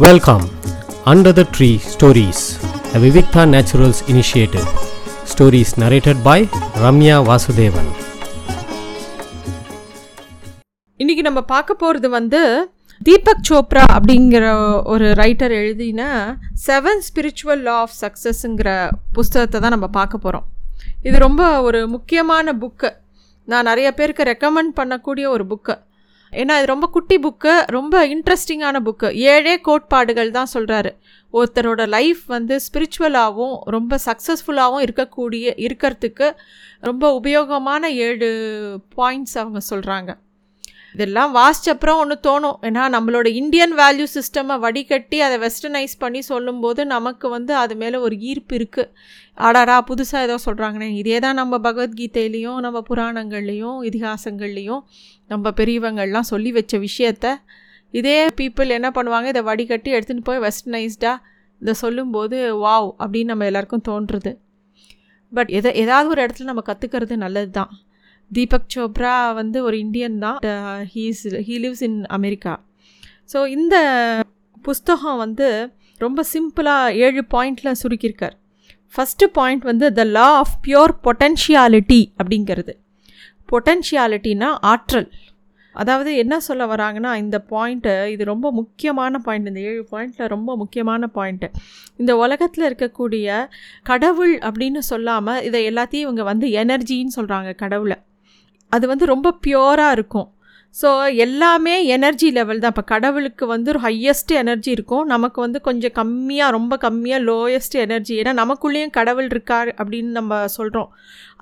Welcome under the tree stories the Vivikta naturals initiative stories narrated by Ramya Vasudevan இன்னைக்கு நம்ம பார்க்க போகிறது வந்து தீபக் சோப்ரா அப்படிங்கிற ஒரு ரைட்டர் எழுதின செவன் ஸ்பிரிச்சுவல் லா ஆஃப் சக்ஸஸ்ங்கிற புஸ்தகத்தை தான் நம்ம பார்க்க போகிறோம் இது ரொம்ப ஒரு முக்கியமான புக்கு நான் நிறைய பேருக்கு ரெக்கமெண்ட் பண்ணக்கூடிய ஒரு புக்கு ஏன்னா இது ரொம்ப குட்டி புக்கு ரொம்ப இன்ட்ரெஸ்டிங்கான புக்கு ஏழே கோட்பாடுகள் தான் சொல்கிறாரு ஒருத்தரோட லைஃப் வந்து ஸ்பிரிச்சுவலாகவும் ரொம்ப சக்ஸஸ்ஃபுல்லாகவும் இருக்கக்கூடிய இருக்கிறதுக்கு ரொம்ப உபயோகமான ஏழு பாயிண்ட்ஸ் அவங்க சொல்கிறாங்க இதெல்லாம் வாசிச்சப்புறம் ஒன்று தோணும். ஏன்னா நம்மளோட இந்தியன் வேல்யூ சிஸ்டமை வடிகட்டி அதை வெஸ்டர்னைஸ் பண்ணி சொல்லும்போது நமக்கு வந்து அது மேலே ஒரு ஈர்ப்பு இருக்குது ஆடாடா புதுசாக ஏதோ சொல்கிறாங்கண்ணே இதே தான் நம்ம பகவத்கீதையிலையும் நம்ம புராணங்கள்லேயும் இதிகாசங்கள்லேயும் நம்ம பெரியவங்கள்லாம் சொல்லி வச்ச விஷயத்த இதே பீப்புள் என்ன பண்ணுவாங்க? இதை வடிகட்டி எடுத்துகிட்டு போய் வெஸ்டர்னைஸ்டாக இதை சொல்லும்போது வாவ்! அப்படின்னு நம்ம எல்லாருக்கும் தோன்றுறது. பட் எதை ஏதாவது ஒரு இடத்துல நம்ம கற்றுக்கிறது நல்லது தான் தீபக் சோப்ரா வந்து ஒரு இந்தியன் தான். He's he lives in America so இந்த புஸ்தகம் வந்து ரொம்ப சிம்பிளாக ஏழு பாயிண்டில் சுருக்கியிருக்கார். ஃபஸ்ட்டு பாயிண்ட் வந்து the law of pure potentiality அப்படிங்கிறது. பொட்டென்ஷியாலிட்டினா ஆற்றல். அதாவது என்ன சொல்ல வராங்கன்னா இந்த பாயிண்ட்டு இது ரொம்ப முக்கியமான பாயிண்ட் இந்த ஏழு பாயிண்டில் ரொம்ப முக்கியமான பாயிண்ட்டு இந்த உலகத்தில் இருக்கக்கூடிய கடவுள் அப்படின்னு சொல்லாமல் இதை எல்லாத்தையும் இவங்க வந்து எனர்ஜின்னு சொல்கிறாங்க கடவுளை. அது வந்து ரொம்ப பியோராக இருக்கும். ஸோ எல்லாமே எனர்ஜி லெவல் தான். இப்போ கடவுளுக்கு வந்து ஒரு ஹையஸ்ட் எனர்ஜி இருக்கும். நமக்கு வந்து கொஞ்சம் கம்மியாக ரொம்ப கம்மியாக லோயஸ்ட் எனர்ஜி ஏன்னா நமக்குள்ளேயும் கடவுள் இருக்கார் அப்படின்னு நம்ம சொல்கிறோம்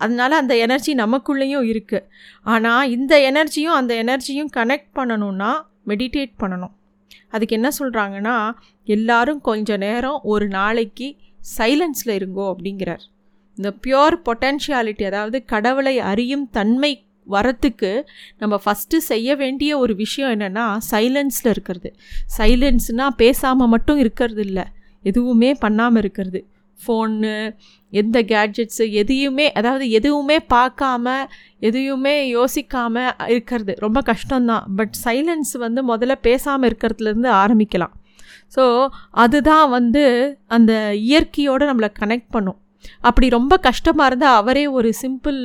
அதனால அந்த எனர்ஜி நமக்குள்ளேயும் இருக்குது ஆனால் இந்த எனர்ஜியும் அந்த எனர்ஜியும் கனெக்ட் பண்ணணும்னா மெடிடேட் பண்ணணும். அதுக்கு என்ன சொல்கிறாங்கன்னா எல்லாரும் கொஞ்ச நேரம் ஒரு நாளைக்கு சைலன்ஸில் இருங்கோ அப்படிங்கிறார். இந்த பியோர் பொட்டென்ஷியாலிட்டி அதாவது கடவுளை அறியும் தன்மை வரத்துக்கு நம்ம ஃபஸ்ட்டு செய்ய வேண்டிய ஒரு விஷயம் என்னென்னா சைலன்ஸில் இருக்கிறது. சைலன்ஸ்னால் பேசாமல் மட்டும் இருக்கிறது இல்லை. எதுவுமே பண்ணாமல் இருக்கிறது. ஃபோனு எந்த கேட்ஜெட்ஸு எதையுமே அதாவது எதுவுமே பார்க்காம எதையுமே யோசிக்காமல் இருக்கிறது. ரொம்ப கஷ்டம்தான். பட் சைலன்ஸ் வந்து முதல்ல பேசாமல் இருக்கிறதுலேருந்து ஆரம்பிக்கலாம். ஸோ அதுதான் வந்து அந்த இயற்கையோடு நம்மளை கனெக்ட் பண்ணும். அப்படி ரொம்ப கஷ்டமாக இருந்தால் அவரே ஒரு சிம்பிள்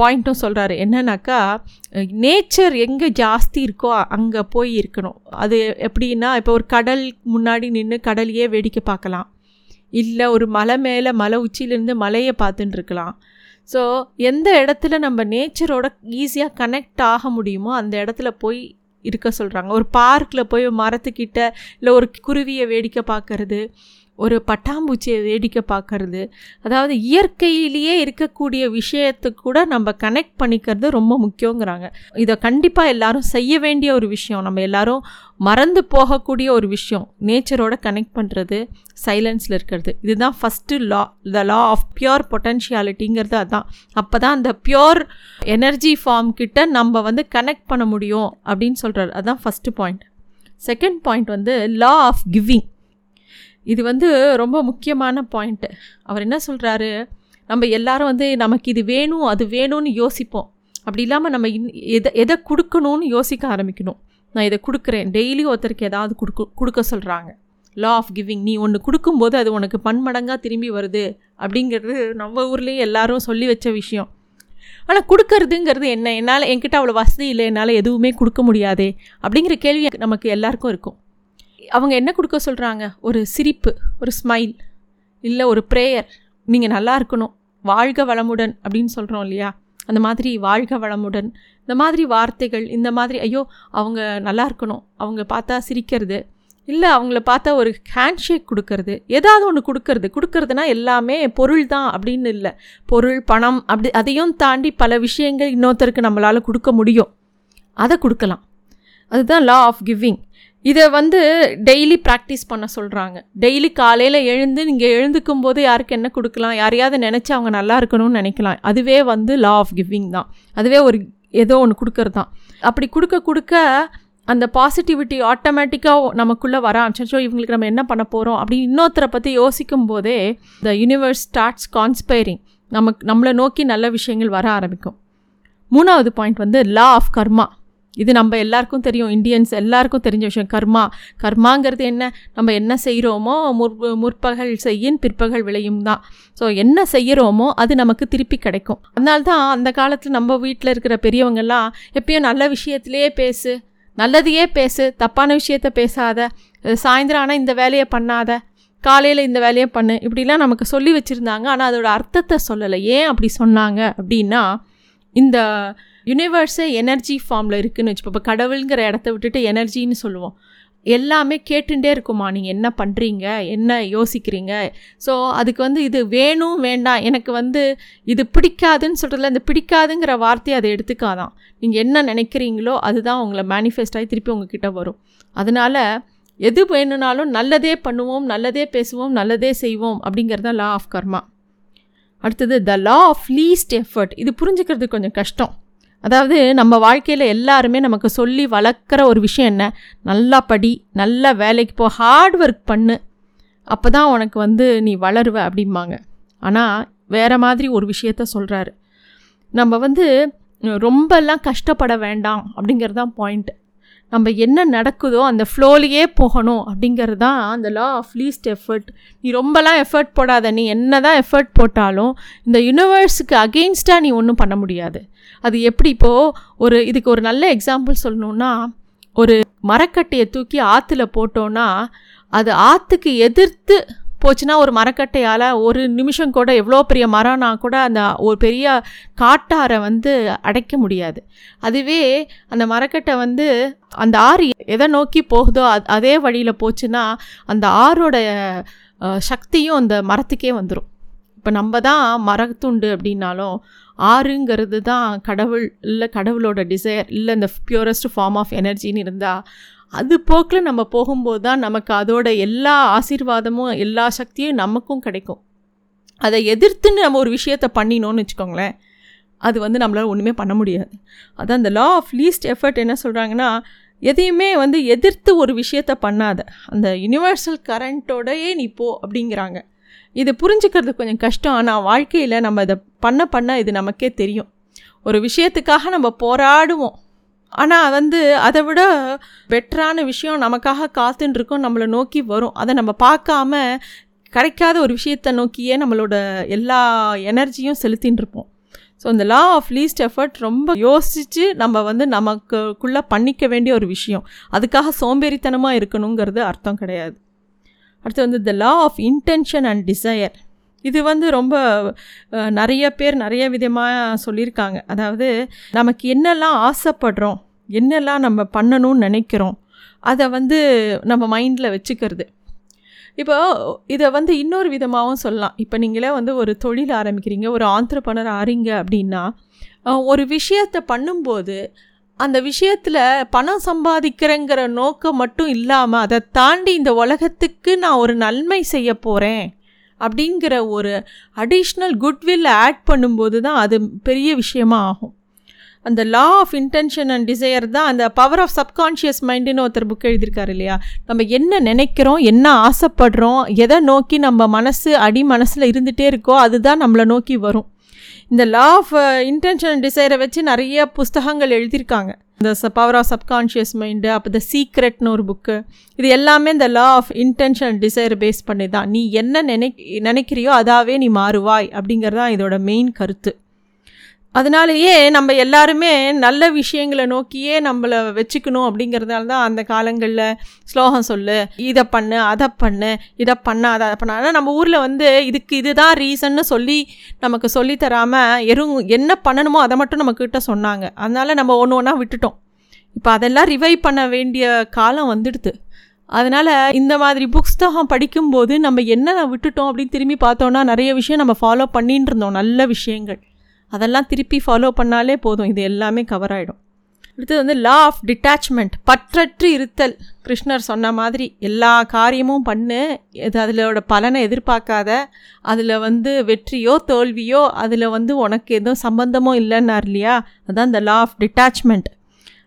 பாயிண்ட்டும் சொல்கிறாரு என்னன்னாக்கா நேச்சர் எங்கே ஜாஸ்தி இருக்கோ அங்கே போய் இருக்கணும். அது எப்படின்னா இப்போ ஒரு கடல் முன்னாடி நின்று கடலையே வேடிக்கை பார்க்கலாம். இல்லை ஒரு மலை மேலே மலை உச்சியிலேருந்து மலையை பார்த்துட்டு இருக்கலாம். ஸோ எந்த இடத்துல நம்ம நேச்சரோட ஈஸியாக கனெக்ட் ஆக முடியுமோ அந்த இடத்துல போய் இருக்க சொல்கிறாங்க ஒரு பார்க்கில் போய் மரத்துக்கிட்ட இல்லை ஒரு குருவியை வேடிக்கை பார்க்கறது ஒரு பட்டாம்பூச்சியை வேடிக்கை பார்க்கறது அதாவது இயற்கையிலேயே இருக்கக்கூடிய விஷயத்துக்கு கூட நம்ம கனெக்ட் பண்ணிக்கிறது ரொம்ப முக்கியங்கிறாங்க. இதை கண்டிப்பாக எல்லாரும் செய்ய வேண்டிய ஒரு விஷயம் நம்ம எல்லாரும் மறந்து போகக்கூடிய ஒரு விஷயம் நேச்சரோட கனெக்ட் பண்ணுறது சைலன்ஸில் இருக்கிறது. இதுதான் first law the law of pure பொட்டன்ஷியாலிட்டிங்கிறது அதுதான் அப்போ தான் அந்த பியோர் எனர்ஜி ஃபார்ம் கிட்ட நம்ம வந்து கனெக்ட் பண்ண முடியும் அப்படின்னு சொல்கிறாரு அதுதான் ஃபஸ்ட்டு பாயிண்ட் செகண்ட் பாயிண்ட் வந்து லா ஆஃப் கிவிங் இது வந்து ரொம்ப முக்கியமான பாயிண்ட்டு அவர் என்ன சொல்கிறாரு நம்ம எல்லாரும் வந்து நமக்கு இது வேணும் அது வேணும்னு யோசிப்போம். அப்படி இல்லாமல் நம்ம இன் எதை எதை கொடுக்கணும்னு யோசிக்க ஆரம்பிக்கணும். நான் இதை கொடுக்குறேன். டெய்லி ஒருத்தருக்கு ஏதாவது கொடுக்க கொடுக்க சொல்கிறாங்க லா ஆஃப் கிவிங் நீ ஒன்று கொடுக்கும்போது அது உனக்கு பன்மடங்காக திரும்பி வருது. அப்படிங்கிறது நம்ம ஊர்லேயும் எல்லாரும் சொல்லி வச்ச விஷயம். ஆனால் கொடுக்கறதுங்கிறது என்ன? என்னால் என்கிட்ட அவ்வளோ வசதி இல்லை. என்னால் எதுவுமே கொடுக்க முடியாதே. அப்படிங்கிற கேள்வி நமக்கு எல்லாருக்கும் இருக்கும். அவங்க என்ன கொடுக்க சொல்கிறாங்க ஒரு சிரிப்பு ஒரு ஸ்மைல் இல்லை ஒரு ப்ரேயர் நீங்கள் நல்லா இருக்கணும். வாழ்க வளமுடன் அப்படின்னு சொல்கிறோம் இல்லையா? அந்த மாதிரி வாழ்க வளமுடன். இந்த மாதிரி வார்த்தைகள் இந்த மாதிரி ஐயோ அவங்க நல்லா இருக்கணும். அவங்க பார்த்தா சிரிக்கிறது. இல்லை அவங்கள பார்த்தா ஒரு ஹேண்ட்ஷேக் கொடுக்கறது. ஏதாவது ஒன்று கொடுக்கறது. கொடுக்கறதுனா எல்லாமே பொருள் தான் அப்படின்னு இல்லை. பொருள் பணம் அப்படி அதையும் தாண்டி பல விஷயங்கள் இன்னொருத்தருக்கு நம்மளால் கொடுக்க முடியும். அதை கொடுக்கலாம். அதுதான் லா ஆஃப் கிவிங் இதை வந்து டெய்லி ப்ராக்டிஸ் பண்ண சொல்கிறாங்க டெய்லி காலையில் எழுந்து நீங்கள் எழுந்துக்கும் போது யாருக்கு என்ன கொடுக்கலாம்? யாரையாவது நினச்சி அவங்க நல்லா இருக்கணும்னு நினைக்கலாம். அதுவே வந்து லா ஆஃப் கிவிங் தான். அதுவே ஒரு ஏதோ ஒன்று கொடுக்கறது தான். அப்படி கொடுக்க கொடுக்க அந்த பாசிட்டிவிட்டி ஆட்டோமேட்டிக்காக நமக்குள்ளே வர ஆரம்பிச்சோ இவங்களுக்கு நம்ம என்ன பண்ண போகிறோம் அப்படின்னு இன்னொருத்தரை பற்றி யோசிக்கும் போதே த யூனிவர்ஸ் ஸ்டார்ட்ஸ் கான்ஸ்பைரிங் நமக்கு நம்மளை நோக்கி நல்ல விஷயங்கள் வர ஆரம்பிக்கும். மூணாவது பாயிண்ட் வந்து லா ஆஃப் கர்மா இது நம்ம எல்லாருக்கும் தெரியும். இந்தியன்ஸ் எல்லாருக்கும் தெரிஞ்ச விஷயம். கர்மா. கர்மாங்கிறது என்ன? நம்ம என்ன செய்கிறோமோ முற் முற்பகல் செய்யின் பிற்பகல் விளையும் தான். ஸோ என்ன செய்கிறோமோ அது நமக்கு திருப்பி கிடைக்கும். அதனால தான் அந்த காலத்தில் நம்ம வீட்டில் இருக்கிற பெரியவங்கெல்லாம் எப்பயும் நல்ல விஷயத்திலேயே பேசு. நல்லதையே பேசு. தப்பான விஷயத்த பேசாத. சாயந்தரம் ஆனால் இந்த வேலையை பண்ணாத. காலையில் இந்த வேலையை பண்ணு. இப்படிலாம் நமக்கு சொல்லி வச்சுருந்தாங்க. ஆனால் அதோட அர்த்தத்தை சொல்லலை. ஏன் அப்படி சொன்னாங்க அப்படின்னா இந்த யூனிவர்ஸே எனர்ஜி ஃபார்மில் இருக்குதுன்னு வச்சுப்போம் இப்போ கடவுளுங்கிற இடத்த விட்டுட்டு எனர்ஜின்னு சொல்லுவோம். எல்லாமே கேட்டுட்டே இருக்குமா நீங்கள் என்ன பண்ணுறீங்க என்ன யோசிக்கிறீங்க? ஸோ அதுக்கு வந்து இது வேணும் வேண்டாம். எனக்கு வந்து இது பிடிக்காதுன்னு சொல்கிறதுல இந்த பிடிக்காதுங்கிற வார்த்தையை அதை எடுத்துக்காதான். நீங்கள் என்ன நினைக்கிறீங்களோ அதுதான் உங்களை மேனிஃபெஸ்ட் ஆகி திருப்பி உங்ககிட்ட வரும். அதனால் எது வேணும்னாலும் நல்லதே பண்ணுவோம் நல்லதே பேசுவோம் நல்லதே செய்வோம் அப்படிங்கிறது தான் லா ஆஃப் கர்மா அடுத்தது the law of least effort இது புரிஞ்சுக்கிறது கொஞ்சம் கஷ்டம். அதாவது நம்ம வாழ்க்கையில் எல்லாருமே நமக்கு சொல்லி வளர்க்குற ஒரு விஷயம் என்ன? நல்லா படி நல்லா வேலைக்கு போ ஹார்ட் ஒர்க் பண்ணு. அப்போ தான் உனக்கு வந்து நீ வளருவ அப்படிம்பாங்க. ஆனால் வேறு மாதிரி ஒரு விஷயத்த சொல்கிறாரு நம்ம வந்து ரொம்பலாம் கஷ்டப்பட வேண்டாம் அப்படிங்கிறது தான் பாயிண்ட்டு நம்ம என்ன நடக்குதோ அந்த ஃப்ளோலையே போகணும் அப்படிங்கிறது தான் அந்த லா ஆஃப் லீஸ்ட் எஃபர்ட் நீ ரொம்பலாம் எஃபர்ட் போடாத. நீ என்ன தான் எஃபர்ட் போட்டாலும் இந்த யூனிவர்ஸுக்கு அகெயின்ஸ்டாக நீ ஒன்றும் பண்ண முடியாது. அது எப்படி இப்போது ஒரு இதுக்கு ஒரு நல்ல எக்ஸாம்பிள் சொல்லணுன்னா ஒரு மரக்கட்டையை தூக்கி ஆற்றுல போட்டோன்னா அது ஆற்றுக்கு எதிர்த்து போச்சுன்னா ஒரு மரக்கட்டையால் ஒரு நிமிஷம் கூட எவ்வளோ பெரிய மரம்னா கூட அந்த ஒரு பெரிய காட்டாரை வந்து அடைக்க முடியாது. அதுவே அந்த மரக்கட்டை வந்து அந்த ஆறு எதை நோக்கி போகுதோ அதே வழியில் போச்சுன்னா அந்த ஆறோட சக்தியும் அந்த மரத்துக்கே வந்துடும் இப்போ நம்ம தான் மரத்துண்டு அப்படின்னாலும் ஆறுங்கிறது தான் கடவுள் இல்லை கடவுளோட டிசைர் இல்லை இந்த பியூரஸ்ட் ஃபார்ம் ஆஃப் எனர்ஜின்னு இருந்தால் அது போக்கில் நம்ம போகும்போது தான் நமக்கு அதோட எல்லா ஆசீர்வாதமும் எல்லா சக்தியும் நமக்கும் கிடைக்கும். அதை எதிர்த்துன்னு நம்ம ஒரு விஷயத்த பண்ணினோன்னு வச்சுக்கோங்களேன் அது வந்து நம்மளால் ஒன்றுமே பண்ண முடியாது. அதான் அந்த லா ஆஃப் லீஸ்ட் எஃபர்ட் என்ன சொல்கிறாங்கன்னா எதையுமே வந்து எதிர்த்து ஒரு விஷயத்த பண்ணாத. அந்த யூனிவர்சல் கரண்ட்டோடையே நீ போ அப்படிங்கிறாங்க. இது புரிஞ்சுக்கிறது கொஞ்சம் கஷ்டம். ஆனால் வாழ்க்கையில் நம்ம இதை பண்ண பண்ண இது நமக்கே தெரியும். ஒரு விஷயத்துக்காக நம்ம போராடுவோம். ஆனால் வந்து அதை விட பெட்டரான விஷயம் நமக்காக காத்துன்னு நம்மளை நோக்கி வரும். அதை நம்ம பார்க்காம கிடைக்காத ஒரு விஷயத்தை நோக்கியே நம்மளோட எல்லா எனர்ஜியும் செலுத்தின்னு இருப்போம் ஸோ இந்த லா ஆஃப் லீஸ்ட் எஃபர்ட் ரொம்ப யோசித்து நம்ம வந்து நமக்குள்ளே பண்ணிக்க வேண்டிய ஒரு விஷயம். அதுக்காக சோம்பேறித்தனமாக இருக்கணுங்கிறது அர்த்தம் கிடையாது. அடுத்து வந்து the law of intention and desire இது வந்து ரொம்ப நிறைய பேர் நிறைய விதமாக சொல்லியிருக்காங்க. அதாவது நமக்கு என்னெல்லாம் ஆசைப்படுறோம் என்னெல்லாம் நம்ம பண்ணணும்னு நினைக்கிறோம் அதை வந்து நம்ம மைண்டில் வச்சுக்கிறது. இப்போ இதை வந்து இன்னொரு விதமாகவும் சொல்லலாம். இப்போ நீங்களே வந்து ஒரு தொழில் ஆரம்பிக்கிறீங்க ஒரு ஆந்திரப்பனர் ஆறீங்க அப்படின்னா ஒரு விஷயத்தை பண்ணும்போது அந்த விஷயத்தில் பணம் சம்பாதிக்கிறேங்கிற நோக்கம் மட்டும் இல்லாமல் அதை தாண்டி இந்த உலகத்துக்கு நான் ஒரு நன்மை செய்ய போகிறேன் அப்படிங்கிற ஒரு அடிஷ்னல் குட்வில் ஆட் பண்ணும்போது தான் அது பெரிய விஷயமா ஆகும். அந்த law of intention and desire தான் அந்த பவர் ஆஃப் சப்கான்ஷியஸ் மைண்டுன்னு ஒருத்தர் புக் எழுதியிருக்காரு இல்லையா? நம்ம என்ன நினைக்கிறோம் என்ன ஆசைப்படுறோம் எதை நோக்கி நம்ம மனசு அடி மனசில் இருந்துகிட்டே இருக்கோ அதுதான் நம்மளை நோக்கி வரும். இந்த லா ஆஃப் இன்டென்ஷன் டிசைரை வச்சு நிறைய புஸ்தகங்கள் எழுதியிருக்காங்க. இந்த பவர் ஆஃப் சப்கான்ஷியஸ் மைண்டு அப்போ த சீக்ரெட்னு ஒரு புக்கு இது எல்லாமே இந்த law of intention desire base பண்ணி தான். நீ என்ன நினை நினைக்கிறியோ அதாவே நீ மாறுவாய் அப்படிங்கிறது தான் இதோட மெயின் கருத்து. அதனாலேயே நம்ம எல்லாருமே நல்ல விஷயங்களை நோக்கியே நம்மளை வச்சுக்கணும் அப்படிங்கிறதால தான் அந்த காலங்களில் ஸ்லோகம் சொல்லு இதை பண்ணு அதை பண்ணு இதை பண்ணா அதை பண்ண ஆனால் நம்ம ஊரில் வந்து இதுக்கு இதுதான் ரீசன்னு சொல்லி நமக்கு சொல்லித்தராமல் எரும் என்ன பண்ணணுமோ அதை மட்டும் நம்மக்கிட்ட சொன்னாங்க. அதனால் நம்ம ஒன்று ஒன்றா விட்டுட்டோம். இப்போ அதெல்லாம் ரிவைவ் பண்ண வேண்டிய காலம் வந்துடுது. அதனால் இந்த மாதிரி புக்ஸ்தகம் படிக்கும்போது நம்ம என்ன விட்டுட்டோம் அப்படின்னு திரும்பி பார்த்தோன்னா நிறைய விஷயம் நம்ம ஃபாலோ பண்ணின்னு இருந்தோம். நல்ல விஷயங்கள். அதெல்லாம் திருப்பி ஃபாலோ பண்ணாலே போதும். இது எல்லாமே கவர் ஆகிடும் அடுத்தது வந்து லா ஆஃப் டிட்டாச்மெண்ட் பற்றற்று இருத்தல். கிருஷ்ணர் சொன்ன மாதிரி எல்லா காரியமும் பண்ணு இது அதிலோட பலனை எதிர்பார்க்காத அதில் வந்து வெற்றியோ தோல்வியோ அதில் வந்து உனக்கு எதுவும் சம்பந்தமோ இல்லைன்னார் இல்லையா? அதுதான் இந்த லா ஆஃப் டிட்டாச்மெண்ட்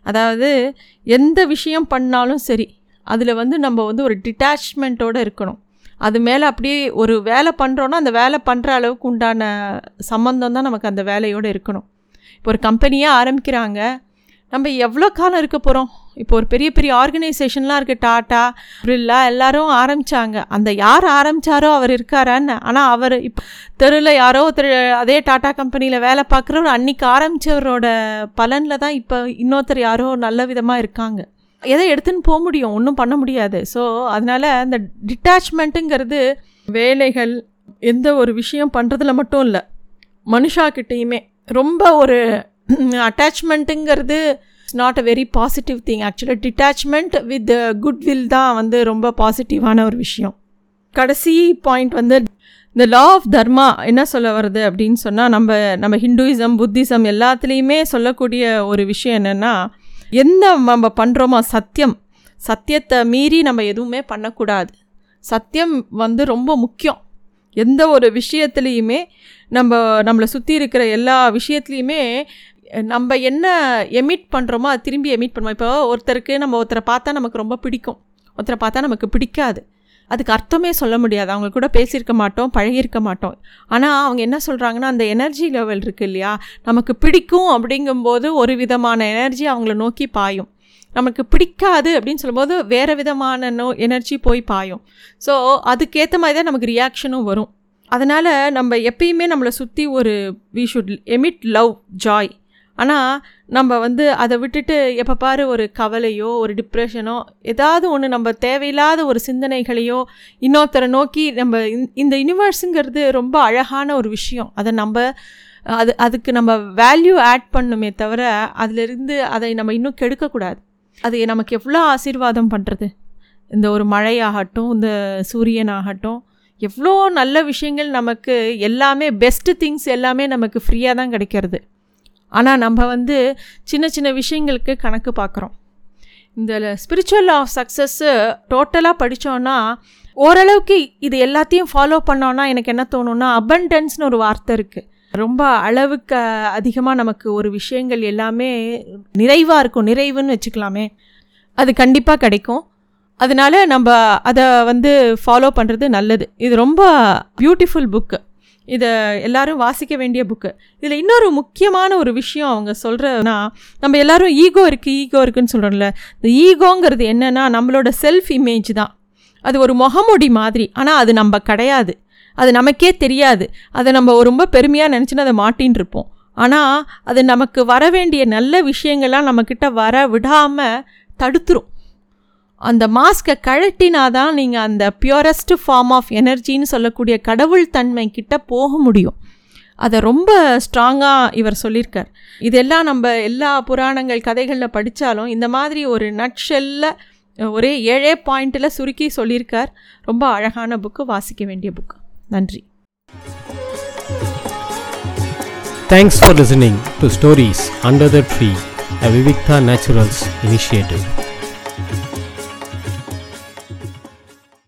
அதாவது எந்த விஷயம் பண்ணாலும் சரி அதில் வந்து நம்ம வந்து ஒரு டிட்டாச்மெண்ட்டோடு இருக்கணும். அது மேலே அப்படியே ஒரு வேலை பண்ணுறோன்னா அந்த வேலை பண்ணுற அளவுக்கு உண்டான சம்மந்தம் தான் நமக்கு அந்த வேலையோடு இருக்கணும். இப்போ ஒரு கம்பெனியே ஆரம்பிக்கிறாங்க. நம்ம எவ்வளோ காலம் இருக்க போகிறோம் இப்போ ஒரு பெரிய பெரிய ஆர்கனைசேஷன்லாம் இருக்குது டாட்டா பிர்லா எல்லாரும் ஆரம்பித்தாங்க அந்த யார் ஆரம்பித்தாரோ அவர் இருக்காரான்னு. ஆனால் அவர் இப்போ தெருவில் யாரோ ஒருத்தர் அதே டாட்டா கம்பெனியில் வேலை பார்க்குறவர் அன்றைக்கி ஆரம்பித்தவரோட பலனில் தான் இப்போ இன்னொருத்தர் யாரோ நல்ல விதமாக இருக்காங்க. எதை எடுத்துன்னு போக முடியும் ஒன்றும் பண்ண முடியாது. ஸோ அதனால் அந்த டிட்டாச்மெண்ட்டுங்கிறது வேலைகள் எந்த ஒரு விஷயம் பண்ணுறதுல மட்டும் இல்லை. மனுஷாக்கிட்டேயுமே ரொம்ப ஒரு அட்டாச்மெண்ட்டுங்கிறது it's not a very positive thing ஆக்சுவலாக டிட்டாச்மெண்ட் வித் குட்வில் தான் வந்து ரொம்ப பாசிட்டிவான ஒரு விஷயம். கடைசி பாயிண்ட் வந்து இந்த லா ஆஃப் தர்மா என்ன சொல்ல வருது அப்படின்னு சொன்னால் நம்ம நம்ம ஹிந்துயிசம் புத்திசம் எல்லாத்துலேயுமே சொல்லக்கூடிய ஒரு விஷயம் என்னென்னா எந்த நம்ம பண்ணுறோமோ சத்தியம். சத்தியத்தை மீறி நம்ம எதுவுமே பண்ணக்கூடாது. சத்தியம் வந்து ரொம்ப முக்கியம். எந்த ஒரு விஷயத்துலேயுமே நம்ம நம்மளை சுற்றி இருக்கிற எல்லா விஷயத்துலேயுமே நம்ம என்ன எமிட் பண்ணுறோமோ அது திரும்பி எமிட் பண்ணுவோம். இப்போ ஒருத்தருக்கு நம்ம ஒருத்தரை பார்த்தா நமக்கு ரொம்ப பிடிக்கும். ஒருத்தரை பார்த்தா நமக்கு பிடிக்காது. அதுக்கு அர்த்தமே சொல்ல முடியாது. அவங்க கூட பேசியிருக்க மாட்டோம் பழகியிருக்க மாட்டோம். ஆனால் அவங்க என்ன சொல்கிறாங்கன்னா அந்த எனர்ஜி லெவல் இருக்குது இல்லையா? நமக்கு பிடிக்கும் அப்படிங்கும்போது ஒரு விதமான எனர்ஜி அவங்கள நோக்கி பாயும். நமக்கு பிடிக்காது அப்படின்னு சொல்லும்போது வேறு விதமான நோ எனர்ஜி போய் பாயும். ஸோ அதுக்கேற்ற மாதிரி தான் நமக்கு ரியாக்ஷனும் வரும். அதனால் நம்ம எப்பயுமே நம்மளை சுற்றி ஒரு we should emit love joy ஆனால் நம்ம வந்து அதை விட்டுட்டு எப்போ பாரு ஒரு கவலையோ ஒரு டிப்ரெஷனோ ஏதாவது ஒன்று நம்ம தேவையில்லாத ஒரு சிந்தனைகளையோ இன்னொருத்தரை நோக்கி நம்ம இந்த யூனிவர்ஸுங்கிறது ரொம்ப அழகான ஒரு விஷயம். அதை நம்ம அது அதுக்கு நம்ம வேல்யூ ஆட் பண்ணுமே தவிர அதிலிருந்து அதை நம்ம இன்னும் கெடுக்கக்கூடாது. அது நமக்கு எவ்வளோ ஆசீர்வாதம் பண்ணுறது இந்த ஒரு மழையாகட்டும் இந்த சூரியனாகட்டும் எவ்வளோ நல்ல விஷயங்கள் நமக்கு எல்லாமே பெஸ்ட்டு திங்ஸ் எல்லாமே நமக்கு ஃப்ரீயாக தான் கிடைக்கிறது. ஆனால் நம்ம வந்து சின்ன சின்ன விஷயங்களுக்கு கணக்கு பார்க்குறோம் இந்த ஸ்பிரிச்சுவல் ஆஃப் சக்ஸஸ்ஸு டோட்டலாக படித்தோன்னா ஓரளவுக்கு இது எல்லாத்தையும் ஃபாலோ பண்ணோன்னா எனக்கு என்ன தோணுன்னா அபண்டன்ஸ்னு ஒரு வார்த்தை இருக்குது ரொம்ப அளவுக்கு அதிகமாக நமக்கு ஒரு விஷயங்கள் எல்லாமே நிறைவாக இருக்கும். நிறைவுன்னு வச்சுக்கலாமே. அது கண்டிப்பாக கிடைக்கும். அதனால நம்ம அதை வந்து ஃபாலோ பண்ணுறது நல்லது. இது ரொம்ப பியூட்டிஃபுல் புக்கு இதை எல்லாரும் வாசிக்க வேண்டிய புக்கு இதில் இன்னொரு முக்கியமான ஒரு விஷயம் அவங்க சொல்கிறனா நம்ம எல்லாரும் ஈகோ இருக்குது ஈகோ இருக்குன்னு சொல்கிறோம்ல இந்த ஈகோங்கிறது என்னென்னா நம்மளோட செல்ஃப் இமேஜ் தான். அது ஒரு முகமொடி மாதிரி ஆனால் அது நம்ம கிடையாது. அது நமக்கே தெரியாது. அதை நம்ம ரொம்ப பெருமையாக நினச்சின்னு அதை மாட்டின்னு இருப்போம். ஆனால் அது நமக்கு வர வேண்டிய நல்ல விஷயங்கள்லாம் நம்மக்கிட்ட வர விடாமல் தடுத்துரும். அந்த மாஸ்கை கழட்டினாதான் நீங்கள் அந்த பியூரஸ்ட் ஃபார்ம் ஆஃப் எனர்ஜின்னு சொல்லக்கூடிய கடவுள் தன்மை கிட்ட போக முடியும். அதை ரொம்ப ஸ்ட்ராங்காக இவர் சொல்லியிருக்கார். இதெல்லாம் நம்ம எல்லா புராணங்கள் கதைகளில் படித்தாலும் இந்த மாதிரி ஒரு நட்ஷெல்ல ஒரே ஏழே பாயிண்டில் சுருக்கி சொல்லியிருக்கார். ரொம்ப அழகான புக்கு வாசிக்க வேண்டிய புக்கு நன்றி. Thanks for listening to stories under the tree a Vivikta naturals initiative